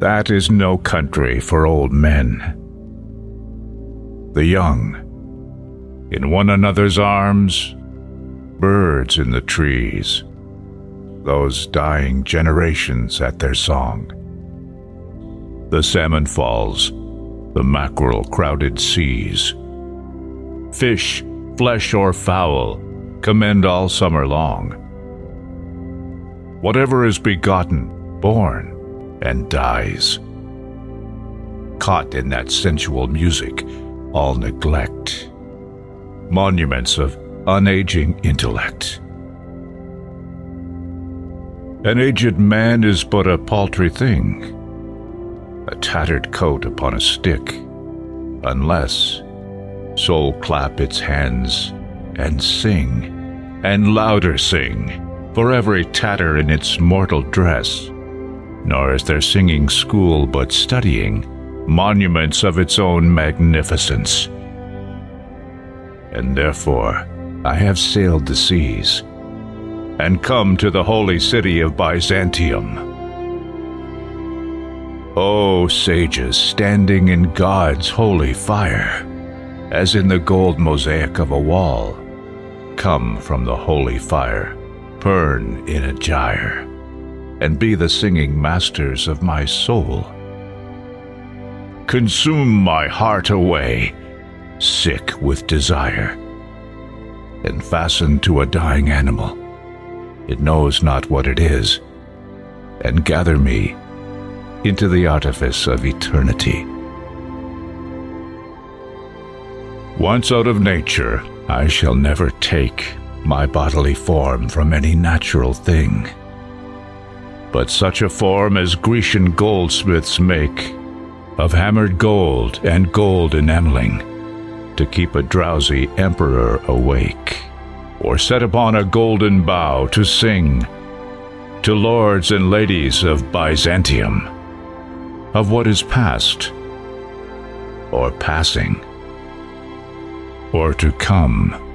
That is no country for old men. The young, in one another's arms, birds in the trees, those dying generations at their song. The salmon falls, the mackerel crowded seas. Fish, flesh or fowl, commend all summer long. Whatever is begotten, born, and dies. Caught in that sensual music, all neglect. Monuments of unaging intellect. An aged man is but a paltry thing, a tattered coat upon a stick, unless soul clap its hands and sing, and louder sing, for every tatter in its mortal dress. Nor is there singing school but studying, monuments of its own magnificence. And therefore I have sailed the seas, and come to the holy city of Byzantium. O sages standing in God's holy fire, as in the gold mosaic of a wall, come from the holy fire, perne in a gyre, and be the singing masters of my soul. Consume my heart away, sick with desire, and fasten to a dying animal. It knows not what it is, and gather me into the artifice of eternity. Once out of nature, I shall never take my bodily form from any natural thing, but such a form as Grecian goldsmiths make of hammered gold and gold enameling to keep a drowsy emperor awake, or set upon a golden bough to sing to lords and ladies of Byzantium of what is past or passing or to come.